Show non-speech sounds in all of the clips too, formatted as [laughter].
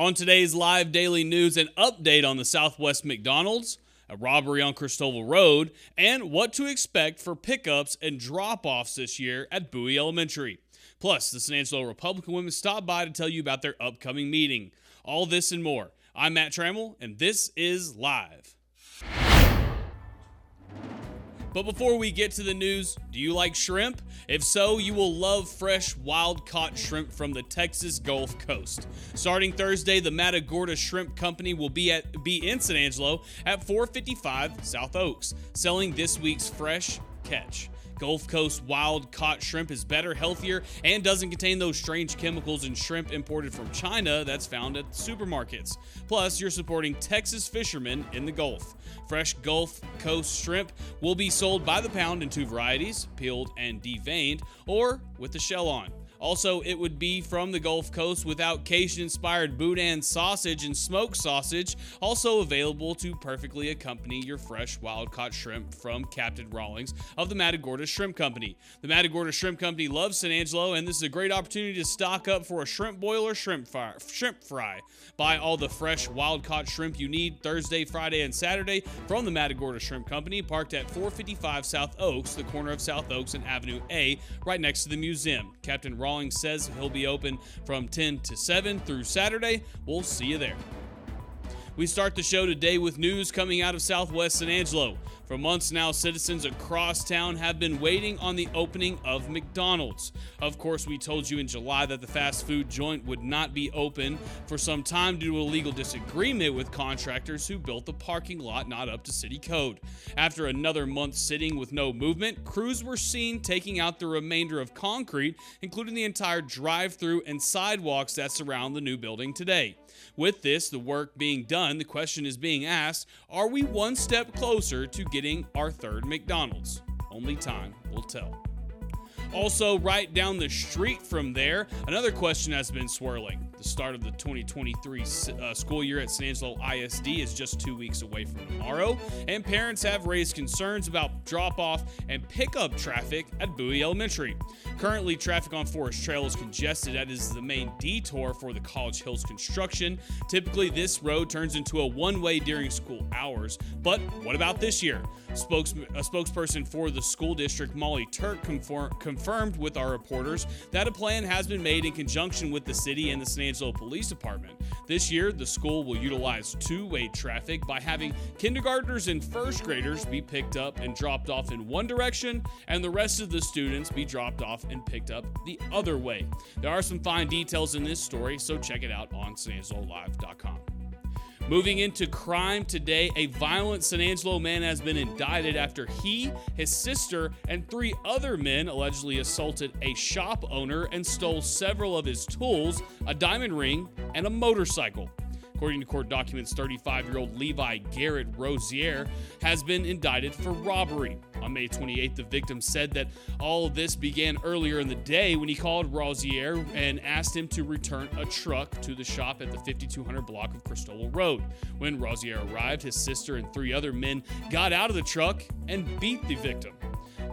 On today's live daily news, an update on the Southwest McDonald's, a robbery on Christoval Road, and what to expect for pickups and drop offs this year at Bowie Elementary. Plus, the San Angelo Republican women stop by to tell you about their upcoming meeting. All this and more. I'm Matt Trammell, and this is Live. But before we get to the news, do you like shrimp? If so, you will love fresh, wild caught shrimp from the Texas Gulf Coast. Starting Thursday, the Matagorda Shrimp Company will be at be in San Angelo at 455 South Oaks, selling this week's fresh catch. Gulf Coast wild caught shrimp is better, healthier, and doesn't contain those strange chemicals in shrimp imported from China that's found at supermarkets. Plus, you're supporting Texas fishermen in the Gulf. Fresh Gulf Coast shrimp will be sold by the pound in two varieties, peeled and deveined, or with the shell on. Also, it would be from the Gulf Coast without Cajun inspired boudin sausage and smoked sausage, also available to perfectly accompany your fresh wild caught shrimp from Captain Rawlings of the Matagorda Shrimp Company. The Matagorda Shrimp Company loves San Angelo, and this is a great opportunity to stock up for a shrimp boil or shrimp fry. Shrimp fry. Buy all the fresh wild caught shrimp you need Thursday, Friday, and Saturday from the Matagorda Shrimp Company, parked at 455 South Oaks, the corner of South Oaks and Avenue A, right next to the museum. Captain Rawlings Rawlings says he'll be open from 10 to 7 through Saturday. We'll see you there. We start the show today with news coming out of Southwest San Angelo. For months now, citizens across town have been waiting on the opening of McDonald's. Of course, we told you in July that the fast food joint would not be open for some time due to a legal disagreement with contractors who built the parking lot not up to city code. After another month sitting with no movement, crews were seen taking out the remainder of concrete, including the entire drive through and sidewalks that surround the new building today. With this, the work being done, the question is being asked are we one step closer to getting our third McDonald's? Only time will tell. Also, right down the street from there, another question has been swirling. The start of the 2023 uh, school year at San Angelo ISD is just two weeks away from tomorrow, and parents have raised concerns about drop off and pickup traffic at Bowie Elementary. Currently, traffic on Forest Trail is congested, as is the main detour for the College Hills construction. Typically, this road turns into a one way during school hours, but what about this year? Spokes- a spokesperson for the school district, Molly Turk, conform- confirmed with our reporters that a plan has been made in conjunction with the city and the San Angelo Police Department. This year, the school will utilize two way traffic by having kindergartners and first graders be picked up and dropped off in one direction, and the rest of the students be dropped off and picked up the other way. There are some fine details in this story, so check it out on sanangelolive.com. Moving into crime today, a violent San Angelo man has been indicted after he, his sister, and three other men allegedly assaulted a shop owner and stole several of his tools, a diamond ring, and a motorcycle. According to court documents, 35 year old Levi Garrett Rosier has been indicted for robbery. On May 28th, the victim said that all of this began earlier in the day when he called Rosier and asked him to return a truck to the shop at the 5200 block of Christoval Road. When Rosier arrived, his sister and three other men got out of the truck and beat the victim.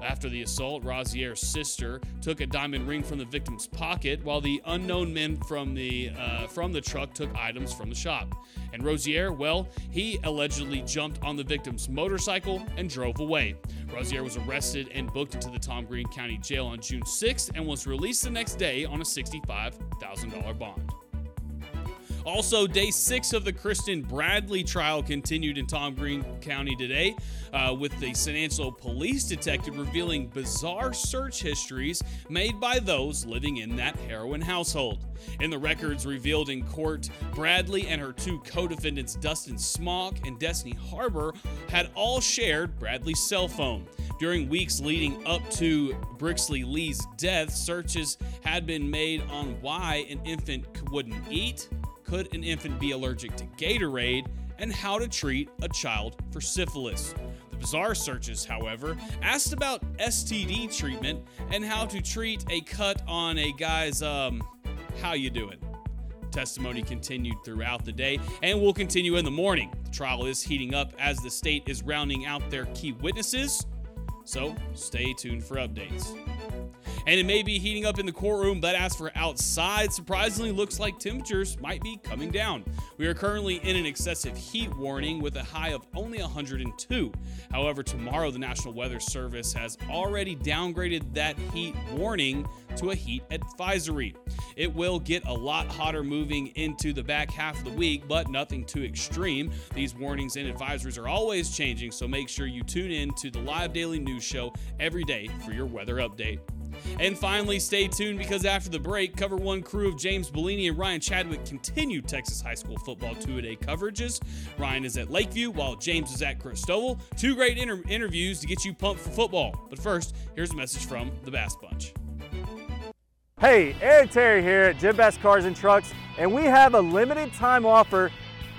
After the assault, Rozier's sister took a diamond ring from the victim's pocket, while the unknown men from the uh, from the truck took items from the shop. And Rozier, well, he allegedly jumped on the victim's motorcycle and drove away. Rozier was arrested and booked into the Tom Green County Jail on June 6th and was released the next day on a $65,000 bond. Also, day six of the Kristen Bradley trial continued in Tom Green County today, uh, with the San Angelo police detective revealing bizarre search histories made by those living in that heroin household. In the records revealed in court, Bradley and her two co defendants, Dustin Smock and Destiny Harbor, had all shared Bradley's cell phone. During weeks leading up to Brixley Lee's death, searches had been made on why an infant wouldn't eat, could an infant be allergic to Gatorade, and how to treat a child for syphilis. The bizarre searches, however, asked about STD treatment and how to treat a cut on a guy's um how you doing. Testimony continued throughout the day and will continue in the morning. The trial is heating up as the state is rounding out their key witnesses, so stay tuned for updates and it may be heating up in the courtroom, but as for outside, surprisingly looks like temperatures might be coming down. We are currently in an excessive heat warning with a high of only 102. However, tomorrow the National Weather Service has already downgraded that heat warning to a heat advisory. It will get a lot hotter moving into the back half of the week, but nothing too extreme. These warnings and advisories are always changing, so make sure you tune in to the live daily news show every day for your weather update. And finally, stay tuned because after the break, Cover One crew of James Bellini and Ryan Chadwick continue Texas high school football two a day coverages. Ryan is at Lakeview while James is at Christoval. Two great inter- interviews to get you pumped for football. But first, here's a message from the Bass Bunch. Hey, Aaron Terry here at Jim Bass Cars and Trucks, and we have a limited time offer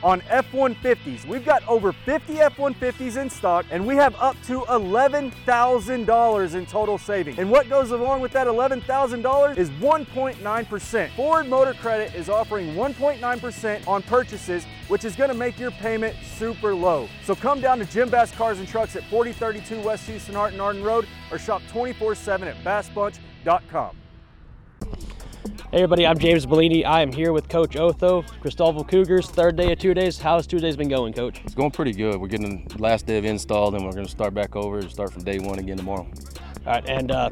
on F-150s. We've got over 50 F-150s in stock and we have up to $11,000 in total savings. And what goes along with that $11,000 is 1.9%. Ford Motor Credit is offering 1.9% on purchases, which is gonna make your payment super low. So come down to Jim Bass Cars and Trucks at 4032 West Houston Harte and Arden Road or shop 24-7 at bassbunch.com. Hey everybody, I'm James Bellini. I am here with Coach Otho, Christoval Cougars, third day of two days. How's two days been going, Coach? It's going pretty good. We're getting the last day of install, and we're going to start back over and start from day one again tomorrow. All right, and uh,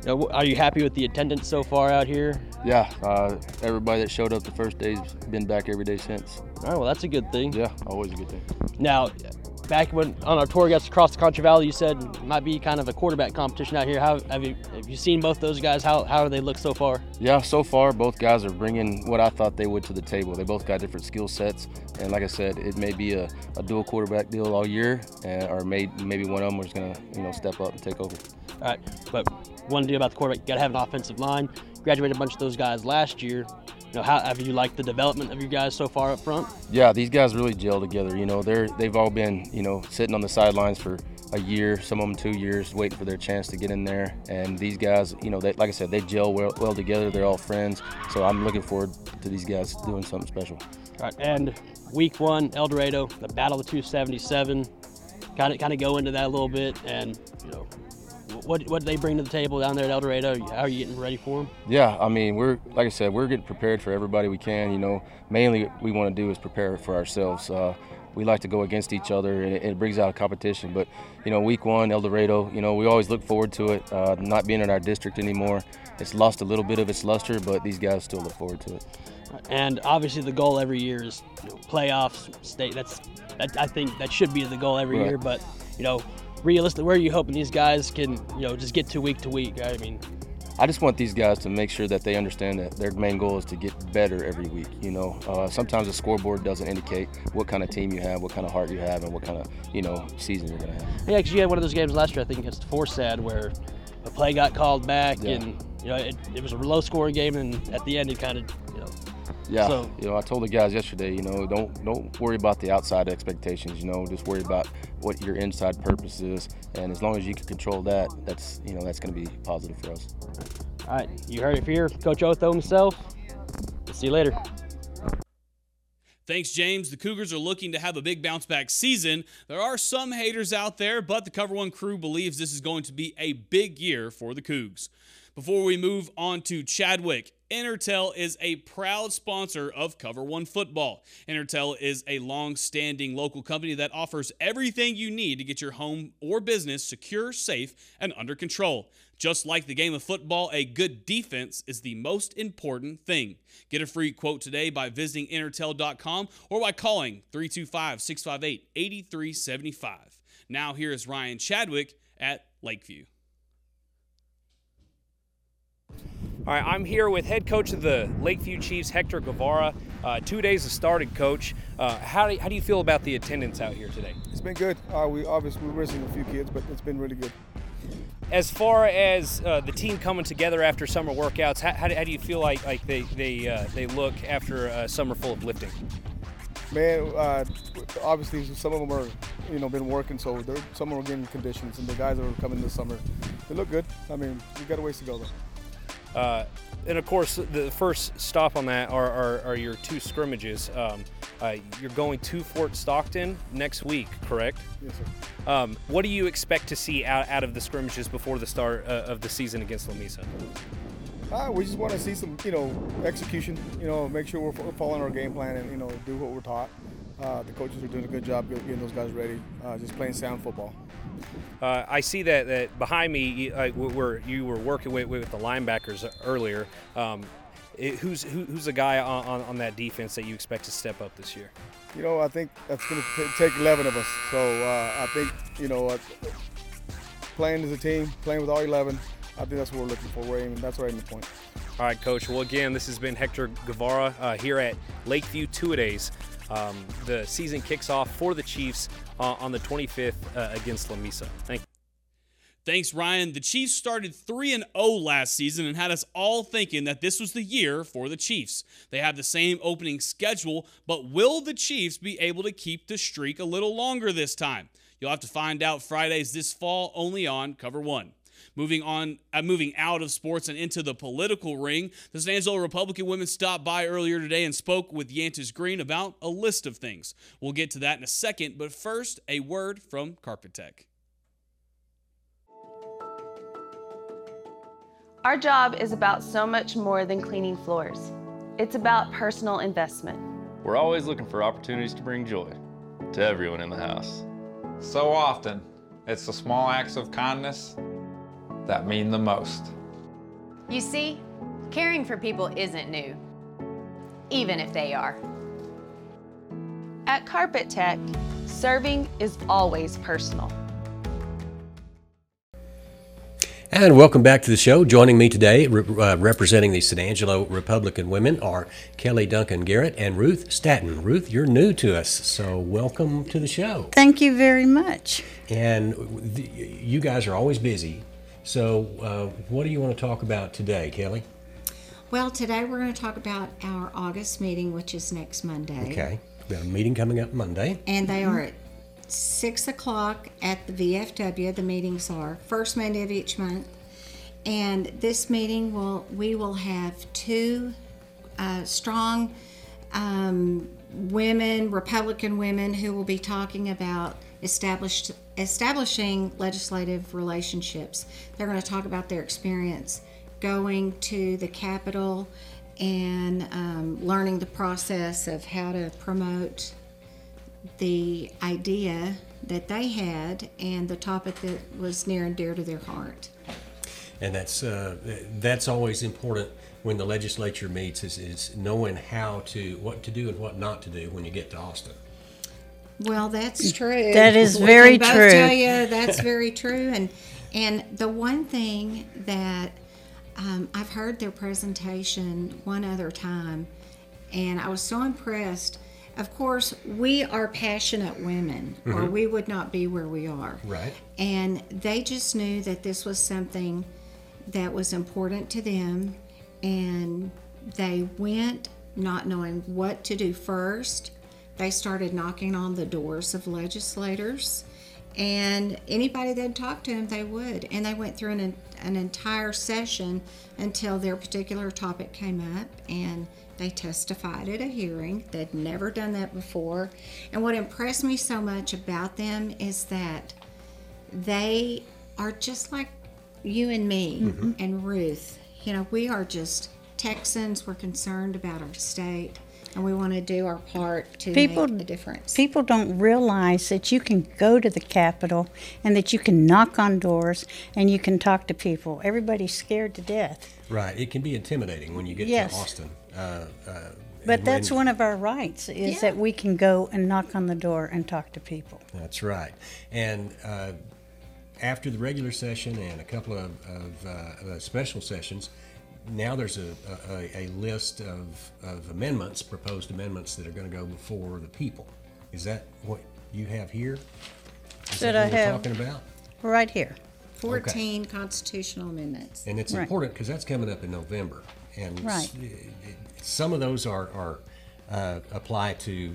you know, are you happy with the attendance so far out here? Yeah, uh, everybody that showed up the first day's been back every day since. All right, well that's a good thing. Yeah, always a good thing. Now, back when on our tour guests across the Concho Valley, you said might be kind of a quarterback competition out here. How have you have you seen both those guys? How how do they look so far? Yeah, so far both guys are bringing what I thought they would to the table. They both got different skill sets, and like I said, it may be a, a dual quarterback deal all year, and, or may, maybe one of them is going to you know step up and take over. All right, but one deal about the quarterback, you got to have an offensive line. Graduated a bunch of those guys last year. You know, how have you liked the development of you guys so far up front? Yeah, these guys really gel together. You know, they're they've all been you know sitting on the sidelines for a year, some of them two years, waiting for their chance to get in there. And these guys, you know, they, like I said, they gel well, well together. They're all friends, so I'm looking forward to these guys doing something special. All right, and week one, El Dorado, the Battle of 277. Kind of kind of go into that a little bit, and you know, what what they bring to the table down there at El Dorado? How are you getting ready for them? Yeah, I mean, we're like I said, we're getting prepared for everybody we can. You know, mainly what we want to do is prepare for ourselves. Uh, we like to go against each other, and it, it, brings out a competition. But you know, week one, El Dorado, you know, we always look forward to it. Uh, not being in our district anymore, it's lost a little bit of its luster, but these guys still look forward to it. And obviously, the goal every year is you know, playoffs, state. That's that, I think that should be the goal every right. year. But you know, realistically, where are you hoping these guys can, you know, just get to week to week? I mean, I just want these guys to make sure that they understand that their main goal is to get better every week. You know, uh, sometimes the scoreboard doesn't indicate what kind of team you have, what kind of heart you have, and what kind of you know season you're gonna have. Yeah, because you had one of those games last year, I think against Forstad, where a play got called back, yeah. and you know it, it was a low scoring game, and at the end it kind of yeah, so, you know, I told the guys yesterday, you know, don't don't worry about the outside expectations. You know, just worry about what your inside purpose is, and as long as you can control that, that's you know that's going to be positive for us. All right, you heard it here, Coach Otho himself. We'll see you later. Thanks, James. The Cougars are looking to have a big bounce back season. There are some haters out there, but the Cover One crew believes this is going to be a big year for the Cougs. Before we move on to Chadwick, Intertel is a proud sponsor of Cover One Football. Intertel is a long standing local company that offers everything you need to get your home or business secure, safe, and under control. Just like the game of football, a good defense is the most important thing. Get a free quote today by visiting Intertel.com or by calling 325 658 8375. Now, here is Ryan Chadwick at Lakeview. All right, I'm here with head coach of the Lakeview Chiefs, Hector Guevara. Uh, two days of starting coach. Uh, how, do, how do you feel about the attendance out here today? It's been good. Uh, we obviously we're missing a few kids, but it's been really good. As far as uh, the team coming together after summer workouts, how, how, do, how do you feel like like they they uh, they look after a summer full of lifting? Man, uh, obviously some of them are, you know, been working, so they're, some of them are getting conditions, and the guys that are coming this summer, they look good. I mean, we got a ways to go though. Uh, and of course, the first stop on that are, are, are your two scrimmages. Um, uh, you're going to Fort Stockton next week, correct? Yes, sir. Um, what do you expect to see out, out of the scrimmages before the start uh, of the season against Lamesa? Uh, we just want to see some, you know, execution. You know, make sure we're following our game plan and you know do what we're taught. Uh, the coaches are doing a good job getting those guys ready, uh, just playing sound football. Uh, I see that, that behind me, uh, where you were working with, with the linebackers earlier. Um, it, who's who, who's the guy on, on, on, that defense that you expect to step up this year? You know, I think that's going to take 11 of us. So uh, I think you know, uh, playing as a team, playing with all 11, I think that's what we're looking for. We're aiming. That's our aiming point. All right, Coach. Well, again, this has been Hector Guevara uh, here at Lakeview Two Days. Um, the season kicks off for the Chiefs uh, on the 25th uh, against Lamesa. Thank you. Thanks, Ryan. The Chiefs started 3 and 0 last season and had us all thinking that this was the year for the Chiefs. They have the same opening schedule, but will the Chiefs be able to keep the streak a little longer this time? You'll have to find out Fridays this fall only on Cover 1. Moving on, uh, moving out of sports and into the political ring, the San Angelo Republican women stopped by earlier today and spoke with Yantis Green about a list of things. We'll get to that in a second, but first, a word from Carpet Tech. Our job is about so much more than cleaning floors. It's about personal investment. We're always looking for opportunities to bring joy to everyone in the house. So often, it's the small acts of kindness that mean the most. You see, caring for people isn't new, even if they are. At Carpet Tech, serving is always personal. And welcome back to the show. Joining me today, re- uh, representing the San Angelo Republican women, are Kellye Duncan Garrett and Ruth Staton. Ruth, you're new to us, so welcome to the show. Thank you very much. And th- you guys are always busy. So, uh, what do you want to talk about today, Kellye? Well, today we're going to talk about our August meeting, which is next Monday. Okay. We have a meeting coming up Monday. And they are at 6 o'clock at the VFW. The meetings are first Monday of each month. And this meeting will, we will have two uh, strong um, women, Republican women, who will be talking about established establishing legislative relationships. They're going to talk about their experience going to the Capitol and um, learning the process of how to promote the idea that they had and the topic that was near and dear to their heart. And that's uh, that's always important when the legislature meets is, is knowing how to what to do and what not to do when you get to Austin. Well, that's true. That is very true. Tell you that's [laughs] very true. And and the one thing that um, I've heard their presentation one other time, and I was so impressed. Of course, we are passionate women, mm-hmm. or we would not be where we are. Right. And they just knew that this was something that was important to them, and they went not knowing what to do first they started knocking on the doors of legislators, and anybody they'd talk to them, they would. And they went through an, an entire session until their particular topic came up, and they testified at a hearing. They'd never done that before. And what impressed me so much about them is that they are just like you and me mm-hmm. and Ruth. You know, we are just Texans. We're concerned about our state and we want to do our part to people, make a difference. People don't realize that you can go to the Capitol and that you can knock on doors and you can talk to people. Everybody's scared to death. Right. It can be intimidating when you get yes. to Austin. Uh, uh, but that's when, one of our rights is yeah. that we can go and knock on the door and talk to people. That's right. And uh, after the regular session and a couple of, of uh, special sessions, now there's a, a, a list of, of amendments, proposed amendments that are going to go before the people. Is that what you have here? Is that, that what I we're have talking about? Right here. 14 constitutional amendments. And it's Right. important because that's coming up in November. And s- Right. some of those are, are uh, apply to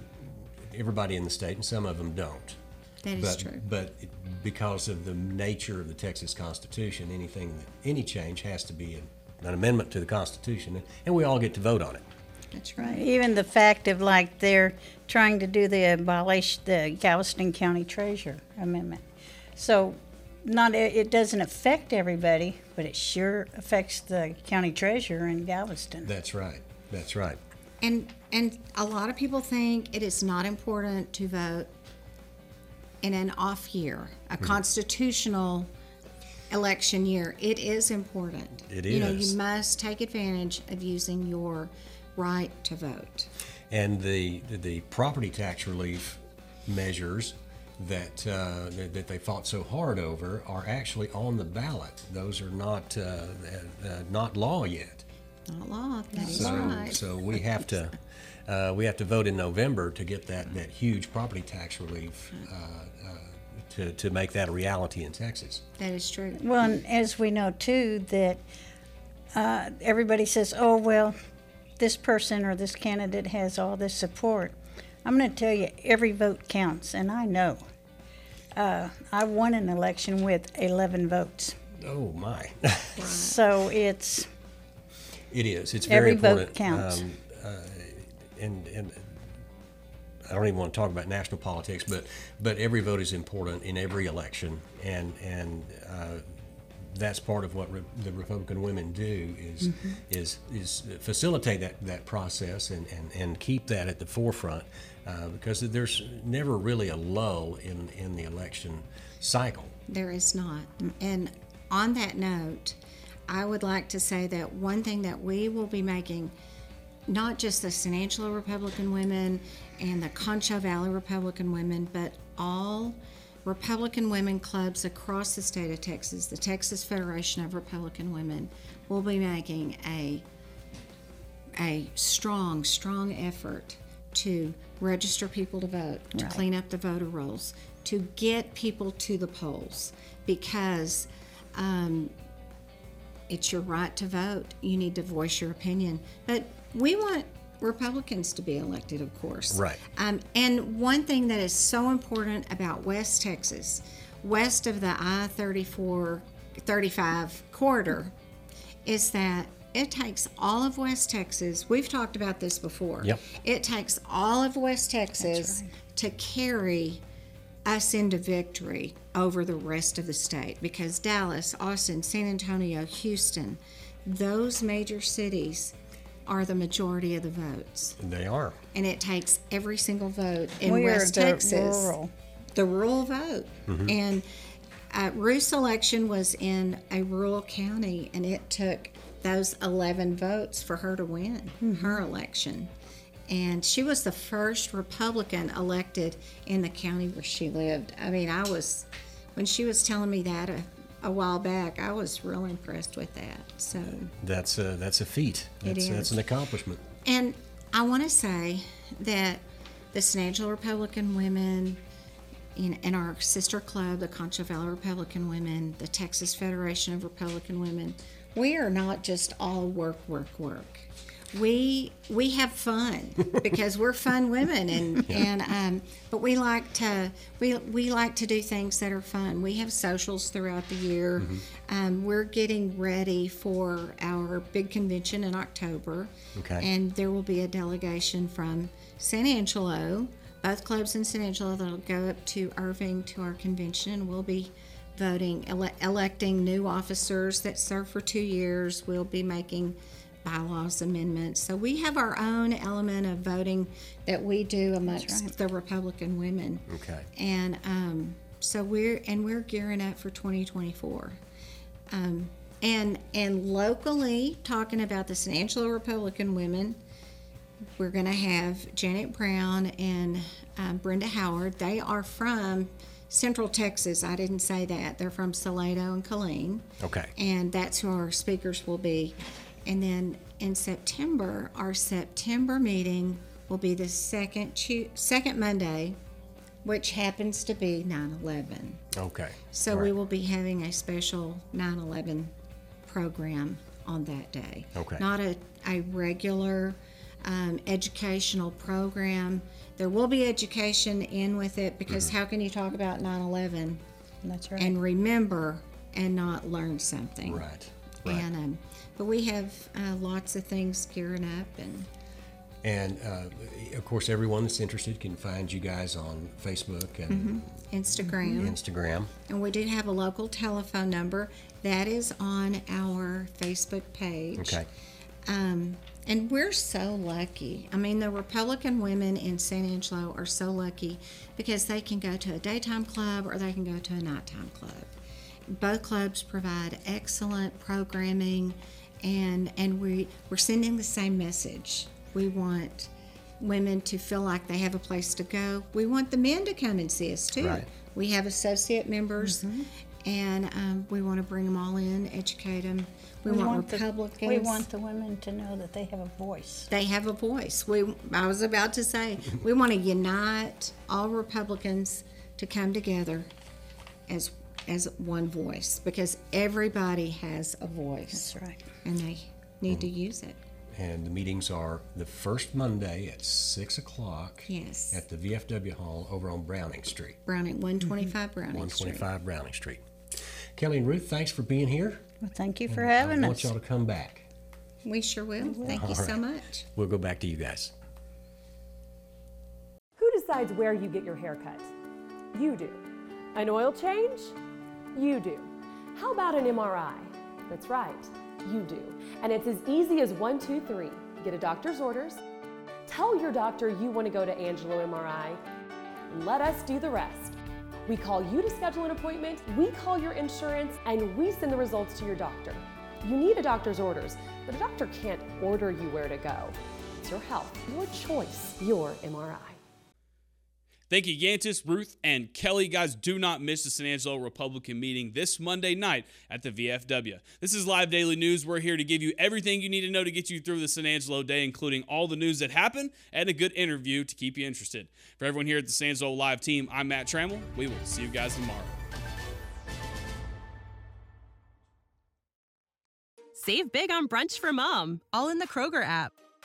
everybody in the state, and some of them don't. That is but, true. But because of the nature of the Texas Constitution, anything, any change has to be an, an amendment to the Constitution, and, and we all get to vote on it. That's Right. right. Even the fact of like they're trying to do the abolish the Galveston County Treasurer Amendment. So not it doesn't affect everybody, but it sure affects the county treasurer in Galveston. That's right. That's right. And and a lot of people think it is not important to vote in an off year, a Mm-hmm. constitutional election year. It is important. It You know, you must take advantage of using your right to vote. And the the property tax relief measures that uh, that, that they fought so hard over are actually on the ballot. Those are not uh, uh, not law yet. Not law. That is So right. so we have to. Uh, we have to vote in November to get that, that huge property tax relief uh, uh, to, to make that a reality in Texas. That is true. Well, and as we know too, that uh, everybody says, "Oh well, this person or this candidate has all this support." I'm going to tell you, every vote counts, and I know. Uh, I won an election with 11 votes, Oh my! [laughs] so it's It is. It's very Every vote important. counts. Um, uh, and and I don't even want to talk about national politics, but but every vote is important in every election, and and uh, that's part of what re- the Republican women do is Mm-hmm. is is facilitate that that process and and, and keep that at the forefront uh, because there's never really a lull in in the election cycle. There is not. And on that note, I would like to say that one thing that we will be making, not just the San Angelo Republican women and the Concho Valley Republican women, but all Republican women clubs across the state of Texas, the Texas Federation of Republican Women, will be making a a strong, strong effort to register people to vote, to Right. clean up the voter rolls, to get people to the polls, because um, it's your right to vote. You need to voice your opinion. But we want Republicans to be elected, of course. Right. Um, and one thing that is so important about West Texas, west of the I 34 35 corridor, is that it takes all of West Texas. We've talked about this before. Yep. It takes all of West Texas to carry us into victory over the rest of the state because Dallas, Austin, San Antonio, Houston, those major cities are the majority of the votes. They are. And it takes every single vote in We are West the Texas. rural. The rural vote. Mhm. And uh, Ruth's election was in a rural county, and it took those 11 votes for her to win her election. And she was the first Republican elected in the county where she lived. I mean, I was, when she was telling me that a, a while back, I was real impressed with that. So, That's a that's a feat. It That's, that's an accomplishment. and I want to say that the San Angelo Republican Women, in, in our sister club, the Concho Valley Republican Women, the Texas Federation of Republican Women, we are not just all work, work, work. We we have fun [laughs] because we're fun women, and [laughs] and um, but we like to we we like to do things that are fun. We have socials throughout the year. Um, we're getting ready for our big convention in October. Okay. And there will be a delegation from San Angelo, both clubs in San Angelo that'll go up to Irving to our convention. and We'll be voting, ele- electing new officers that serve for two years. We'll be making bylaws amendments. So we have our own element of voting that we do amongst the Republican women. Okay. And um, so we're and we're gearing up for 2024. Um, and and locally, talking about the San Angelo Republican women, we're going to have Janet Brown and um, Brenda Howard. They are from Central Texas. I didn't say that. They're from Salado and Killeen. Okay. And that's who our speakers will be. And then in September, our September meeting will be the second Tu- second Monday, which happens to be 9 11. Okay. So All we will be having a special 9 11 program on that day. Okay. Not a, a regular um, educational program. There will be education in with it because Mm-hmm. how can you talk about 9 11 That's right. and remember and not learn something? Right. Right. And um, but we have uh, lots of things gearing up and And uh, of course, everyone that's interested can find you guys on Facebook and Instagram. Instagram. And we do have a local telephone number that is on our Facebook page. Okay. Um, and we're so lucky. I mean, the Republican women in San Angelo are so lucky because they can go to a daytime club or they can go to a nighttime club. Both clubs provide excellent programming, and and we we're sending the same message. We want women to feel like they have a place to go. We want the men to come and see us too. Right. We have associate members, and um, we want to bring them all in, educate them. We, want, the, Republicans. we want the women to know that they have a voice. they have a voice. We, I was about to say, we want to unite all Republicans to come together as as one voice because everybody has a voice. That's right. And they need to use it. And the meetings are the first Monday at 6 o'clock Yes. at the VFW Hall over on Browning Street. Browning, 125 mm-hmm. Browning Street. 125 Browning Street. Kellye and Ruth, thanks for being here. Well, thank you for And having I want y'all to come back. We sure will. Thank you All so much. We'll go back to you guys. Who decides where you get your hair cut? You do. An oil change? You do. How about an MRI? That's right, you do. And it's as easy as one, two, three. Get a doctor's orders, tell your doctor you want to go to Angelo MRI, let us do the rest. We call you to schedule an appointment, we call your insurance, and we send the results to your doctor. You need a doctor's orders, but a doctor can't order you where to go. It's your health, your choice, your MRI. Thank you, Yantis, Ruth, and Kellye. Guys, do not miss the San Angelo Republican meeting this Monday night at the VFW. This is Live Daily News. We're here to give you everything you need to know to get you through the San Angelo day, including all the news that happened and a good interview to keep you interested. For everyone here at the San Angelo Live team, I'm Matt Trammell. We will see you guys tomorrow. Save big on brunch for mom, all in the Kroger app.